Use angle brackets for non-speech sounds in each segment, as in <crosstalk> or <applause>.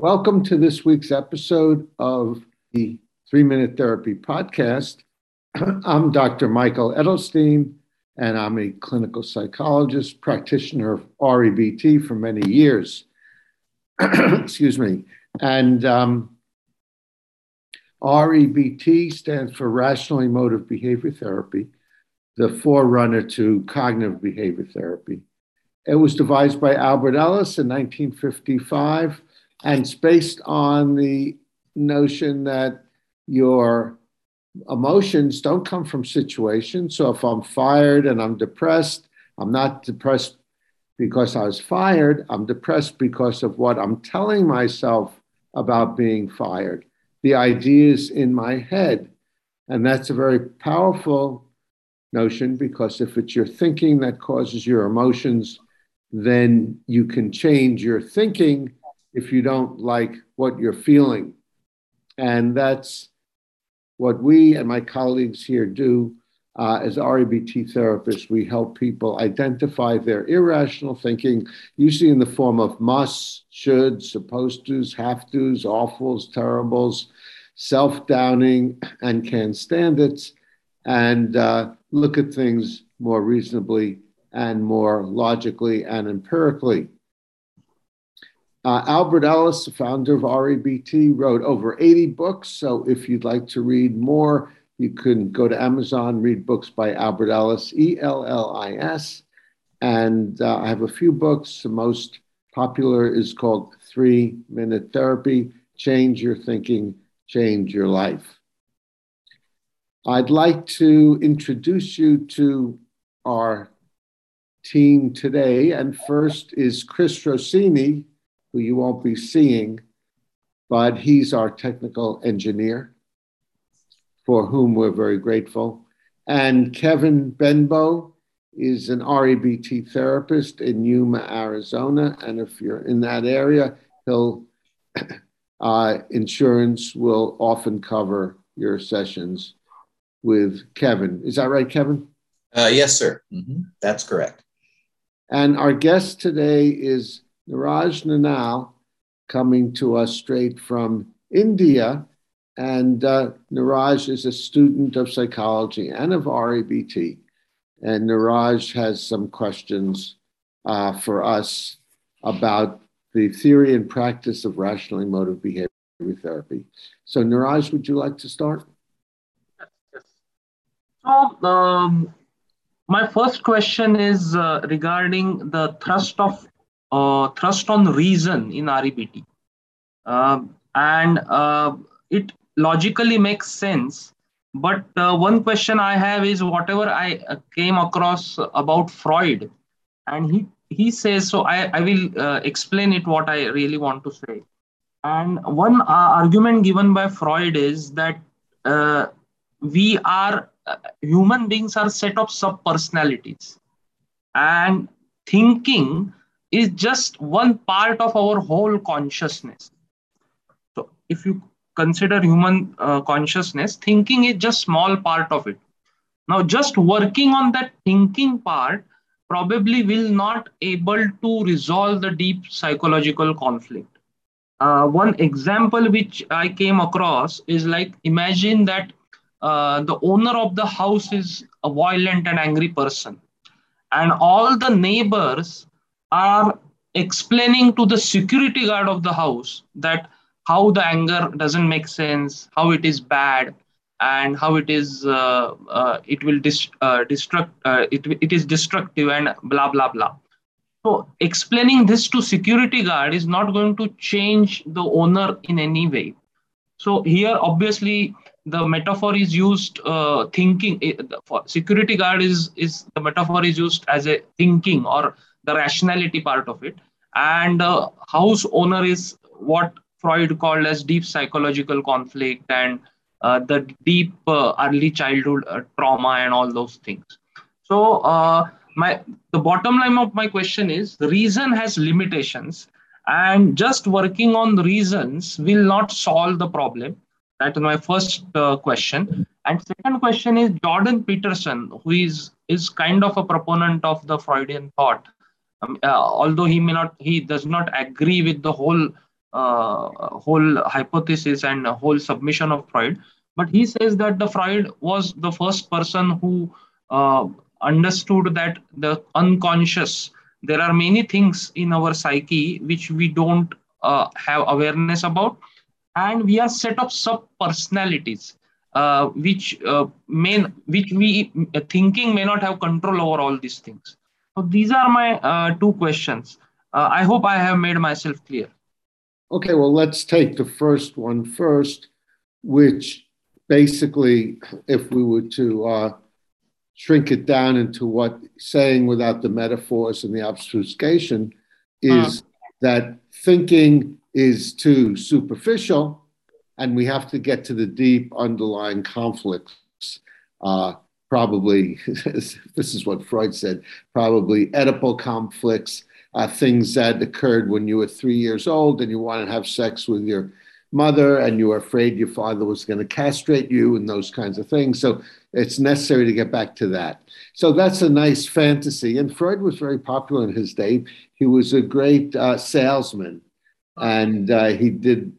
Welcome to this week's episode of the Three Minute Therapy Podcast. <clears throat> I'm Dr. Michael Edelstein, and I'm a clinical psychologist, practitioner of REBT for many years. <clears throat> Excuse me. And um, REBT stands for Rational Emotive Behavior Therapy, the forerunner to cognitive behavior therapy. It was devised by Albert Ellis in 1955 and it's based on the notion that your emotions don't come from situations. So if I'm fired and I'm depressed, I'm not depressed because I was fired. I'm depressed because of what I'm telling myself about being fired, the ideas in my head. And that's a very powerful notion because if it's your thinking that causes your emotions, then you can change your thinking if you don't like what you're feeling. And that's what we and my colleagues here do uh, as REBT therapists. We help people identify their irrational thinking, usually in the form of musts, shoulds, supposed tos, have tos, awfuls, terribles, self downing, and can stand it, and uh, look at things more reasonably and more logically and empirically. Uh, Albert Ellis, the founder of REBT, wrote over 80 books. So if you'd like to read more, you can go to Amazon, read books by Albert Ellis, E L L I S. And uh, I have a few books. The most popular is called Three Minute Therapy Change Your Thinking, Change Your Life. I'd like to introduce you to our team today. And first is Chris Rossini who you won't be seeing, but he's our technical engineer, for whom we're very grateful. And Kevin Benbow is an REBT therapist in Yuma, Arizona. And if you're in that area, he'll <clears throat> uh, insurance will often cover your sessions with Kevin. Is that right, Kevin? Uh, yes, sir. Mm-hmm. That's correct. And our guest today is Niraj Nanal coming to us straight from India. And uh, Niraj is a student of psychology and of REBT. And Niraj has some questions uh, for us about the theory and practice of rational emotive behavior therapy. So, Niraj, would you like to start? Yes. So, um, my first question is uh, regarding the thrust of uh, thrust on reason in REBT. Uh, and uh, it logically makes sense. But uh, one question I have is whatever I uh, came across about Freud, and he, he says, so I, I will uh, explain it what I really want to say. And one argument given by Freud is that we are human beings are set of sub personalities and thinking is just one part of our whole consciousness. So if you consider human uh, consciousness, thinking is just small part of it. Now just working on that thinking part probably will not able to resolve the deep psychological conflict. Uh, one example which I came across is like imagine that uh, the owner of the house is a violent and angry person and all the neighbors are explaining to the security guard of the house that how the anger doesn't make sense, how it is bad, and how it is uh, uh, it will dis- uh, destruct uh, it, it is destructive and blah blah blah. So explaining this to security guard is not going to change the owner in any way. So here obviously the metaphor is used uh, thinking eh, for security guard is is the metaphor is used as a thinking or the rationality part of it. And uh, house owner is what Freud called as deep psychological conflict and uh, the deep uh, early childhood uh, trauma and all those things. So uh, my the bottom line of my question is reason has limitations and just working on reasons will not solve the problem. That is my first uh, question. And second question is Jordan Peterson, who is is kind of a proponent of the Freudian thought um, uh, although he may not he does not agree with the whole uh, whole hypothesis and whole submission of Freud. But he says that the Freud was the first person who uh, understood that the unconscious, there are many things in our psyche which we don't uh, have awareness about. And we are set of sub personalities. Uh, which uh, may which we thinking may not have control over all these things so these are my uh, two questions i hope i have made myself clear Okay, well, let's take the first one first, which basically, if we were to uh, shrink it down into what saying without the metaphors and the obfuscation is uh. that thinking is too superficial and we have to get to the deep underlying conflicts. Uh, probably, <laughs> this is what Freud said, probably Oedipal conflicts uh, things that occurred when you were three years old and you wanted to have sex with your mother and you were afraid your father was going to castrate you and those kinds of things. So it's necessary to get back to that. So that's a nice fantasy. And Freud was very popular in his day. He was a great uh, salesman and uh, he did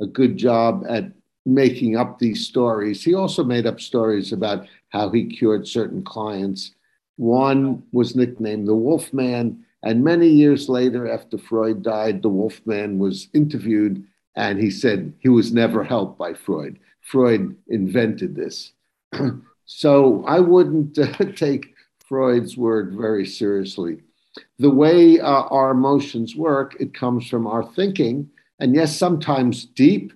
a good job at making up these stories. He also made up stories about how he cured certain clients. One was nicknamed the Wolf Man and many years later, after Freud died, the Wolfman was interviewed and he said he was never helped by Freud. Freud invented this. <clears throat> so I wouldn't uh, <laughs> take Freud's word very seriously. The way uh, our emotions work, it comes from our thinking, and yes, sometimes deep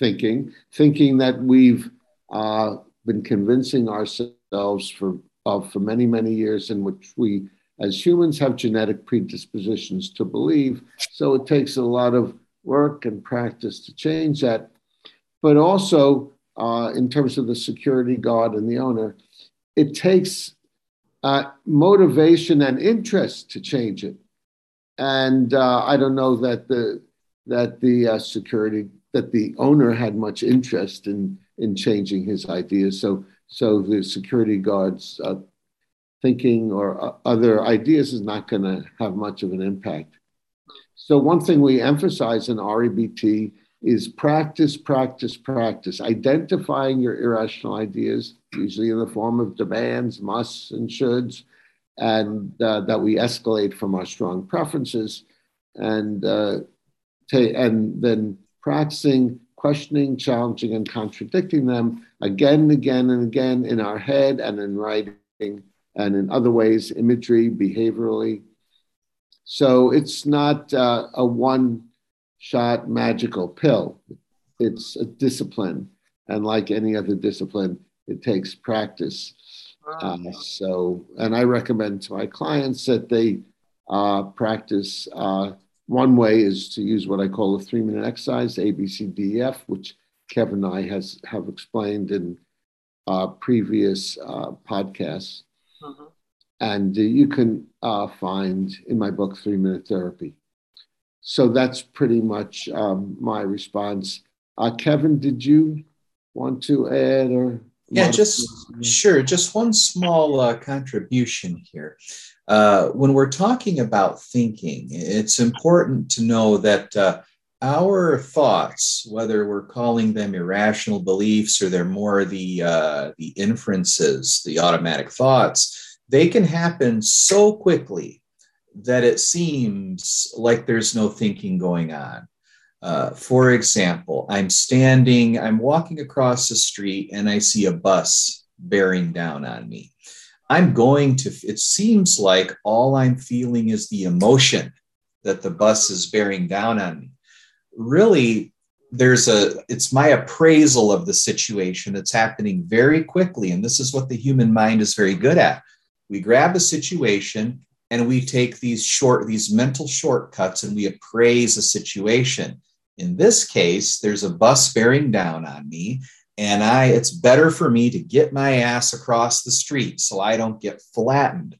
thinking, thinking that we've uh, been convincing ourselves for, for many, many years, in which we as humans have genetic predispositions to believe. So it takes a lot of work and practice to change that. But also, uh, in terms of the security guard and the owner, it takes uh, motivation and interest to change it. And uh, I don't know that the that the uh, security that the owner had much interest in in changing his ideas. So so the security guards uh, thinking or other ideas is not going to have much of an impact. So, one thing we emphasize in REBT is practice, practice, practice, identifying your irrational ideas, usually in the form of demands, musts, and shoulds, and uh, that we escalate from our strong preferences, and uh, ta- and then practicing questioning, challenging, and contradicting them again and again and again in our head and in writing and in other ways, imagery, behaviorally. So it's not uh, a one shot magical pill, it's a discipline. And like any other discipline, it takes practice. Uh, so, and I recommend to my clients that they uh, practice. One way is to use what I call a three minute exercise, ABCDEF, which Kevin and I has, have explained in uh, previous uh, podcasts. Mm-hmm. And uh, you can uh, find in my book, Three Minute Therapy. So that's pretty much um, my response. Uh, Kevin, did you want to add or? Yeah, just sure. Just one small uh, contribution here. Uh, when we're talking about thinking, it's important to know that uh, our thoughts, whether we're calling them irrational beliefs or they're more the uh, the inferences, the automatic thoughts, they can happen so quickly that it seems like there's no thinking going on. Uh, for example, I'm standing, I'm walking across the street, and I see a bus bearing down on me. I'm going to, it seems like all I'm feeling is the emotion that the bus is bearing down on me. Really there's a it's my appraisal of the situation. It's happening very quickly and this is what the human mind is very good at. We grab a situation and we take these short these mental shortcuts and we appraise a situation in this case there's a bus bearing down on me and i it's better for me to get my ass across the street so i don't get flattened.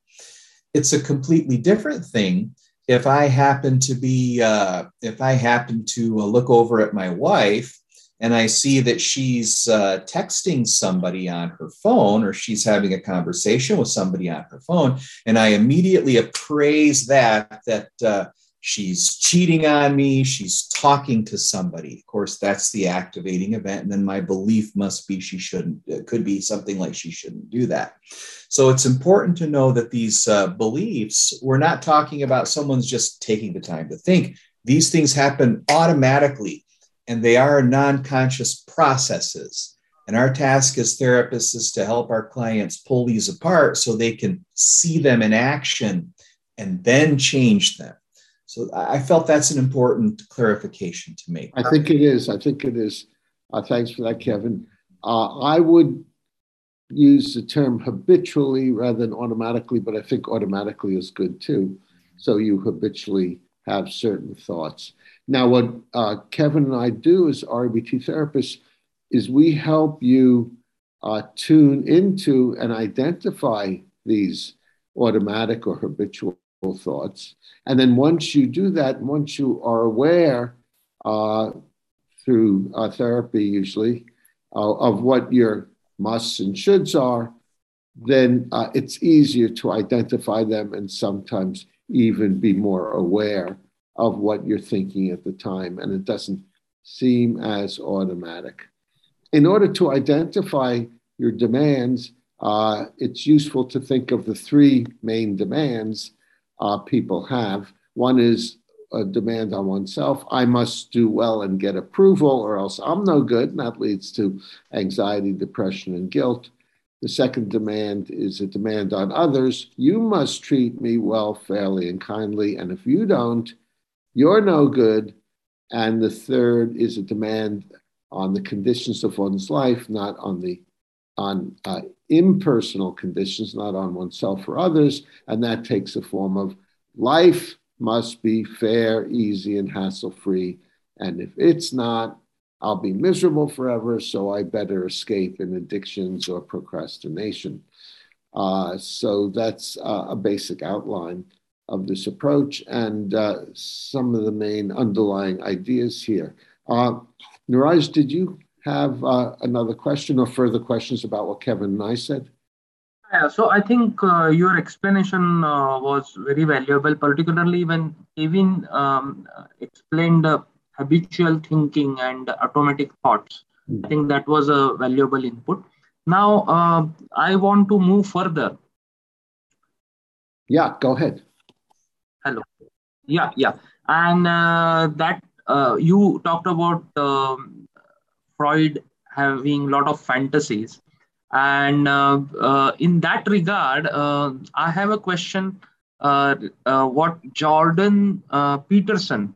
It's a completely different thing if I happen to be, uh, if I happen to uh, look over at my wife and I see that she's uh, texting somebody on her phone or she's having a conversation with somebody on her phone, and I immediately appraise that, that uh, she's cheating on me, she's talking to somebody. Of course, that's the activating event. And then my belief must be she shouldn't, it could be something like she shouldn't do that. So it's important to know that these uh, beliefs, we're not talking about someone's just taking the time to think. These things happen automatically and they are non conscious processes. And our task as therapists is to help our clients pull these apart so they can see them in action and then change them. So I felt that's an important clarification to make. I think it is. I think it is. Uh, thanks for that, Kevin. Uh, I would use the term habitually rather than automatically, but I think automatically is good too. So you habitually have certain thoughts. Now, what uh, Kevin and I do as REBT therapists is we help you uh, tune into and identify these automatic or habitual thoughts. And then once you do that, once you are aware uh, through uh, therapy, usually, uh, of what your musts and shoulds are, then uh, it's easier to identify them and sometimes even be more aware of what you're thinking at the time. And it doesn't seem as automatic. In order to identify your demands, uh, it's useful to think of the three main demands uh, people have. One is a demand on oneself. I must do well and get approval, or else I'm no good. And that leads to anxiety, depression, and guilt. The second demand is a demand on others. You must treat me well, fairly, and kindly. And if you don't, you're no good. And the third is a demand on the conditions of one's life, not on the on uh, impersonal conditions, not on oneself or others. And that takes the form of life must be fair, easy, and hassle free. And if it's not, I'll be miserable forever, so I better escape in addictions or procrastination. Uh, so that's uh, a basic outline of this approach and uh, some of the main underlying ideas here. Uh, Niraj, did you have uh, another question or further questions about what Kevin and I said? Yeah, so I think uh, your explanation uh, was very valuable, particularly when Kevin um, explained habitual thinking and automatic thoughts. Mm-hmm. I think that was a valuable input. Now, uh, I want to move further. Yeah, go ahead. Hello. Yeah, yeah. And uh, that uh, you talked about um, Freud having a lot of fantasies. And uh, uh, in that regard, uh, I have a question. Uh, uh, what Jordan uh, Peterson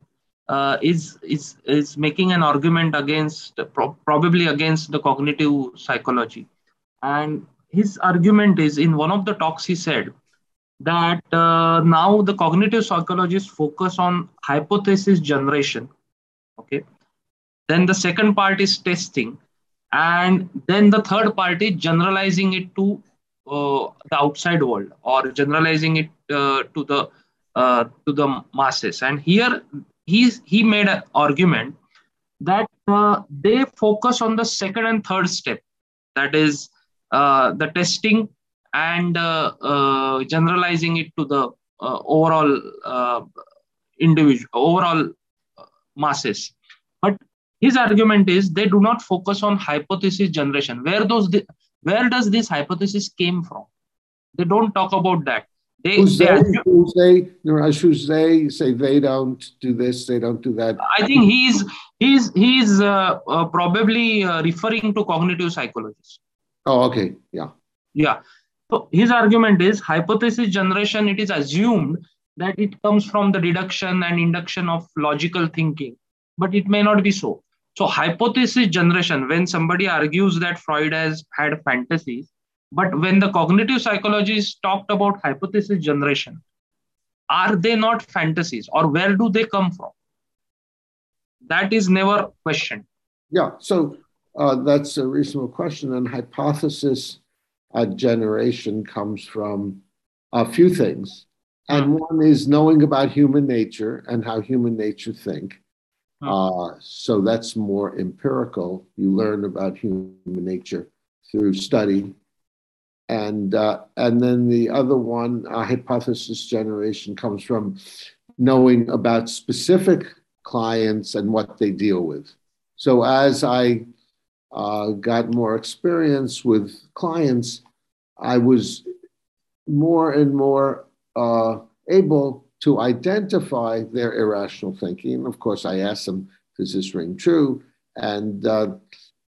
is is is making an argument against pro- probably against the cognitive psychology, and his argument is in one of the talks he said that now the cognitive psychologists focus on hypothesis generation okay then the second part is testing. And then the third part is generalizing it to uh, the outside world or generalizing it uh, to the uh, to the masses. And here he's, he made an argument that uh, they focus on the second and third step, that is uh, the testing and uh, generalizing it to the overall individual, overall masses. But his argument is they do not focus on hypothesis generation where those where does this hypothesis came from they don't talk about that they, who's they, they, who's they, Niraj, who's they say they don't do this, they don't do that. I think he's he's he's uh, uh, probably uh, referring to cognitive psychologists. Oh, okay, yeah, yeah. So his argument is hypothesis generation. It is assumed that it comes from the deduction and induction of logical thinking, but it may not be so. So hypothesis generation, when somebody argues that Freud has had fantasies, but when the cognitive psychologists talked about hypothesis generation, are they not fantasies or where do they come from? That is never questioned. Yeah, so uh, that's a reasonable question. And hypothesis uh, generation comes from a few things. And hmm. one is knowing about human nature and how human nature think. Uh, so that's more empirical. You learn about human nature through study. And, uh, and then the other one, uh, hypothesis generation, comes from knowing about specific clients and what they deal with. So as I uh, got more experience with clients, I was more and more uh, able to identify their irrational thinking. Of course, I asked them, does this ring true? And uh,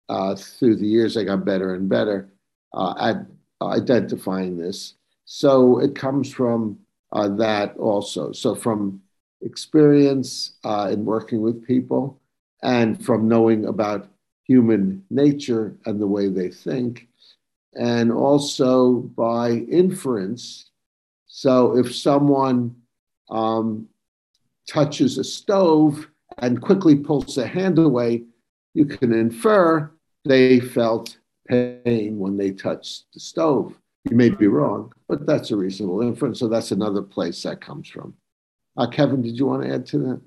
uh, through the years, I got better and better uh, at identifying this. So it comes from uh, that also. So from experience uh, in working with people and from knowing about human nature and the way they think, and also by inference. So if someone um, touches a stove and quickly pulls the hand away, you can infer they felt pain when they touched the stove. You may be wrong, but that's a reasonable inference. So that's another place that comes from. Uh, Kevin, did you want to add to that?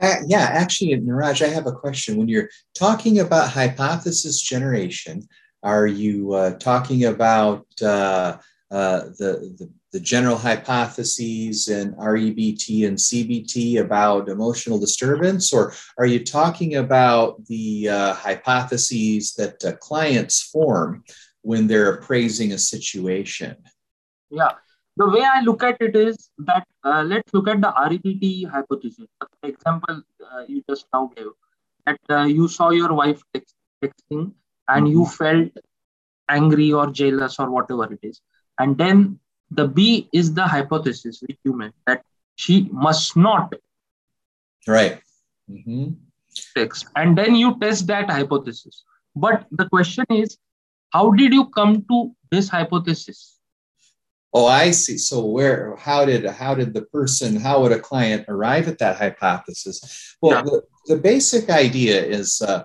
Uh, yeah, actually, Niraj, I have a question. When you're talking about hypothesis generation, are you uh, talking about uh, uh the, the, the general hypotheses in REBT and CBT about emotional disturbance, or are you talking about the uh, hypotheses that uh, clients form when they're appraising a situation? Yeah, the way I look at it is that uh, let's look at the REBT hypothesis. For example, uh, you just now gave that uh, you saw your wife text, texting and mm-hmm. you felt angry or jealous or whatever it is, and then the B is the hypothesis which you meant that she must not. Right. Mm-hmm. Text. And then you test that hypothesis. But the question is, how did you come to this hypothesis? Oh, I see. So where, how did, how did the person, how would a client arrive at that hypothesis? Well, yeah. the, the basic idea is uh,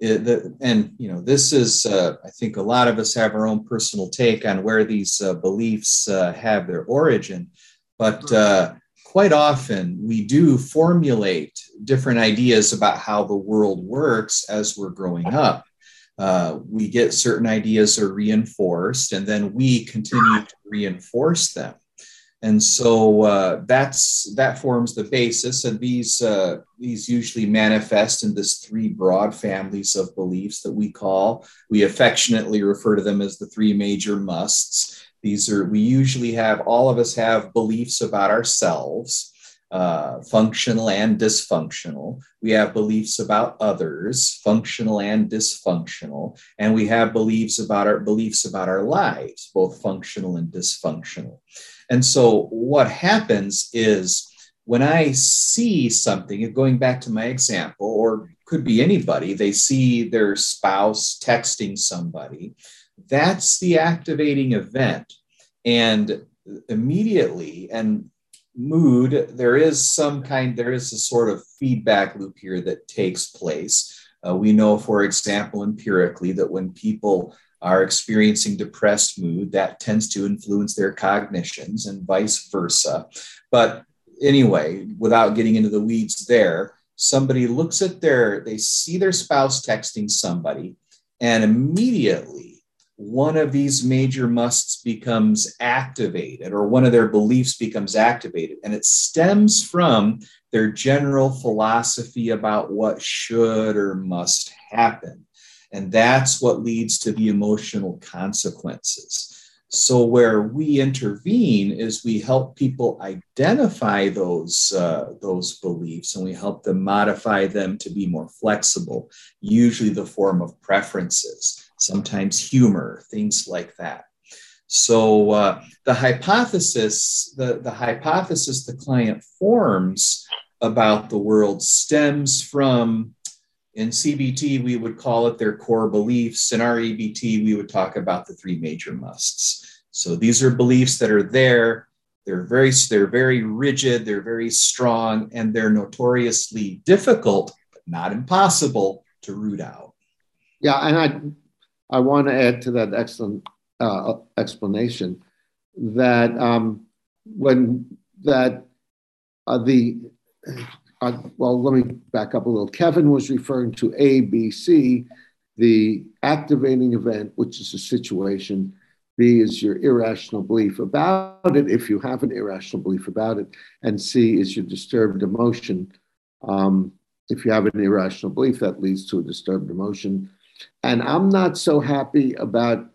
the, and you know this is uh, i think a lot of us have our own personal take on where these uh, beliefs uh, have their origin. But mm-hmm. uh, quite often we do formulate different ideas about how the world works as we're growing up. Uh, we get certain ideas are reinforced and then we continue to reinforce them and so uh, that's that forms the basis and these uh, these usually manifest in this three broad families of beliefs that we call we affectionately refer to them as the three major musts these are we usually have all of us have beliefs about ourselves uh, functional and dysfunctional. We have beliefs about others, functional and dysfunctional, and we have beliefs about our beliefs about our lives, both functional and dysfunctional. And so what happens is when I see something, going back to my example, or could be anybody, they see their spouse texting somebody, that's the activating event. And immediately, and mood, there is some kind, there is a sort of feedback loop here that takes place. Uh, we know, for example, empirically, that when people are experiencing depressed mood, that tends to influence their cognitions and vice versa. But anyway, without getting into the weeds there, somebody looks at their, they see their spouse texting somebody, and immediately one of these major musts becomes activated, or one of their beliefs becomes activated. And it stems from their general philosophy about what should or must happen. And that's what leads to the emotional consequences. So, where we intervene is we help people identify those, uh, those beliefs and we help them modify them to be more flexible, usually the form of preferences, sometimes humor, things like that. So, uh, the hypothesis, the, the hypothesis the client forms about the world stems from in CBT, we would call it their core beliefs. In REBT, we would talk about the three major musts. So these are beliefs that are there. They're very, they're very rigid, they're very strong, and they're notoriously difficult, but not impossible to root out. Yeah, and I, I want to add to that excellent uh, explanation that um, when that uh, the uh, well, let me back up a little. Kevin was referring to ABC, the activating event, which is a situation. B is your irrational belief about it, if you have an irrational belief about it. And C is your disturbed emotion. Um, if you have an irrational belief, that leads to a disturbed emotion. And I'm not so happy about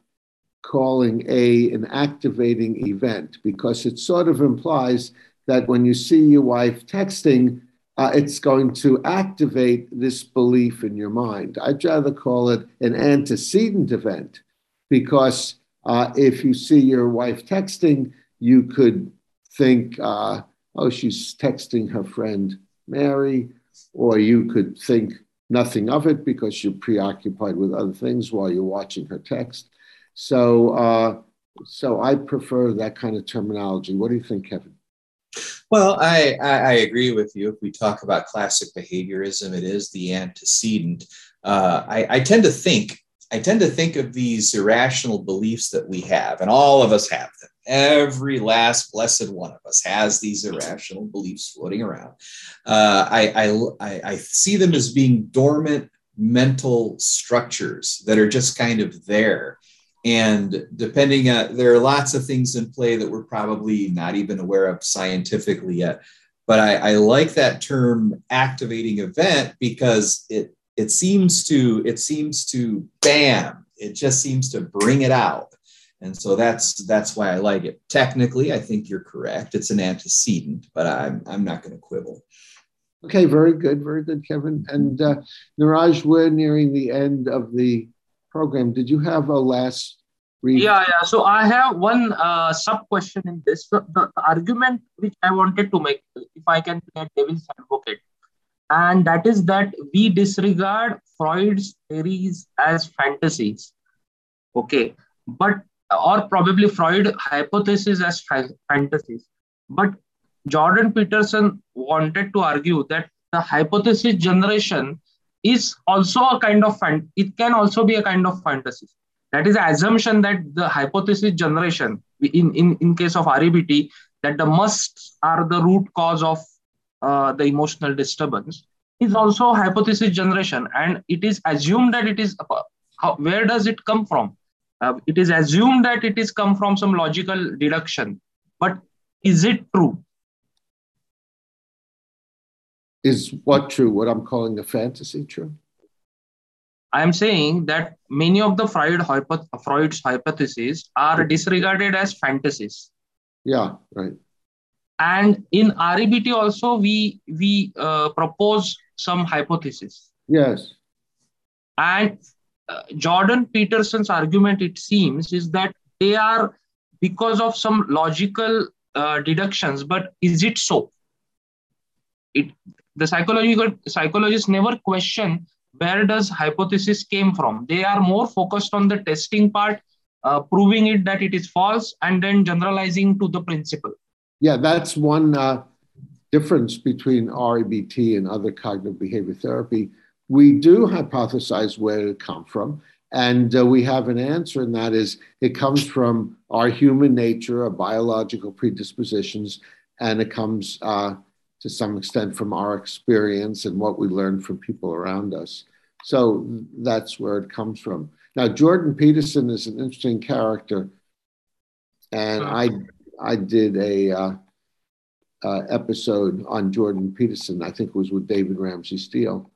calling A an activating event because it sort of implies that when you see your wife texting, uh, it's going to activate this belief in your mind. I'd rather call it an antecedent event because uh, if you see your wife texting, you could think, uh, oh, she's texting her friend Mary, or you could think nothing of it because you're preoccupied with other things while you're watching her text. So, uh, so I prefer that kind of terminology. What do you think, Kevin? Well, I, I, I, agree with you. If we talk about classic behaviorism, it is the antecedent. Uh, I, I tend to think I tend to think of these irrational beliefs that we have, and all of us have them. Every last blessed one of us has these irrational beliefs floating around. Uh, I, I, I see them as being dormant mental structures that are just kind of there. And depending on, there are lots of things in play that we're probably not even aware of scientifically yet. But I, I like that term activating event because it it seems to it seems to bam it just seems to bring it out. And so that's that's why i like it. Technically i think you're correct. It's an antecedent but i'm i'm not going to quibble. Okay very good very good kevin. And uh, Niraj we're nearing the end of the program did you have a last read? yeah yeah so i have one uh, sub question in this the, the argument which i wanted to make if i can play devil's advocate and that is that we disregard Freud's theories as fantasies. Okay, but or probably Freud hypothesis as fa- fantasies. But Jordan Peterson wanted to argue that the hypothesis generation is also a kind of fan- it can also be a kind of fantasy. That is the assumption that the hypothesis generation in, in, in case of REBT that the musts are the root cause of uh, the emotional disturbance is also hypothesis generation and it is assumed that it is how, where does it come from uh, it is assumed that it is come from some logical deduction but is it true is what true what i'm calling a fantasy true i am saying that many of the freud hypo- freud's hypotheses are disregarded as fantasies yeah right and in REBT also we we uh, propose some hypotheses. Yes. And uh, Jordan Peterson's argument, it seems, is that they are because of some logical uh, deductions. But is it so? It the psychological psychologists never question where does hypothesis came from. They are more focused on the testing part, uh, proving it that it is false, and then generalizing to the principle. Yeah, that's one uh, difference between REBT and other cognitive behavior therapy. We do hypothesize where it come from, and uh, we have an answer, and that is it comes from our human nature, our biological predispositions, and it comes uh, to some extent from our experience and what we learn from people around us. So that's where it comes from. Now, Jordan Peterson is an interesting character, and I I did a uh, uh, episode on Jordan Peterson. I think it was with David Ramsay Steele,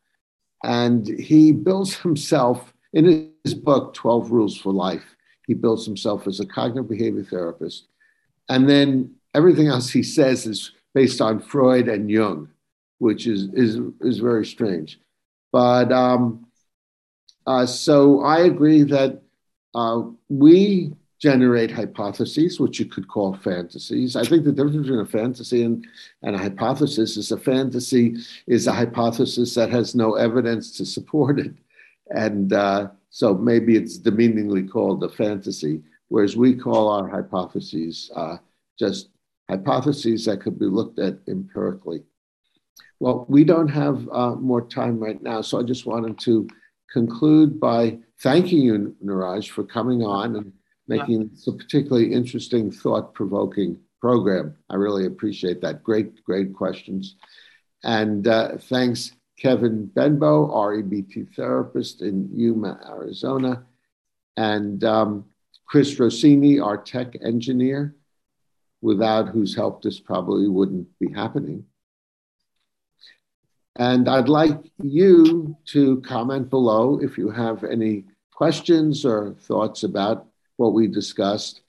and he builds himself in his book Twelve Rules for Life. He builds himself as a cognitive behavior therapist, and then everything else he says is based on Freud and Jung, which is is is very strange. But um, uh, so I agree that uh, we generate hypotheses, which you could call fantasies. I think the difference between a fantasy and, and a hypothesis is a fantasy is a hypothesis that has no evidence to support it. And uh, so maybe it's demeaningly called a fantasy, whereas we call our hypotheses uh, just hypotheses that could be looked at empirically. Well, we don't have uh, more time right now, so I just wanted to conclude by thanking you, Niraj, for coming on and making this a particularly interesting, thought provoking program. I really appreciate that. Great, great questions. And uh, thanks, Kevin Benbow, REBT therapist in Yuma, Arizona. And um, Chris Rossini, our tech engineer, without whose help this probably wouldn't be happening. And I'd like you to comment below if you have any questions or thoughts about what we discussed.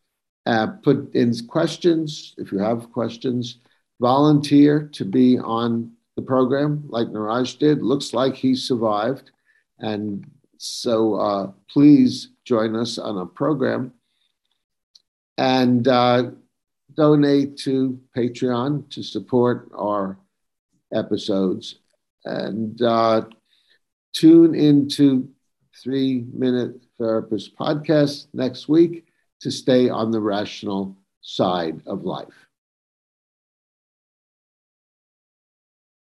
Uh, put in questions if you have questions. Volunteer to be on the program like Niraj did. Looks like he survived. And so uh, please join us on a program. And uh, donate to Patreon to support our episodes and uh, tune into Three Minute Therapist podcast next week to stay on the rational side of life.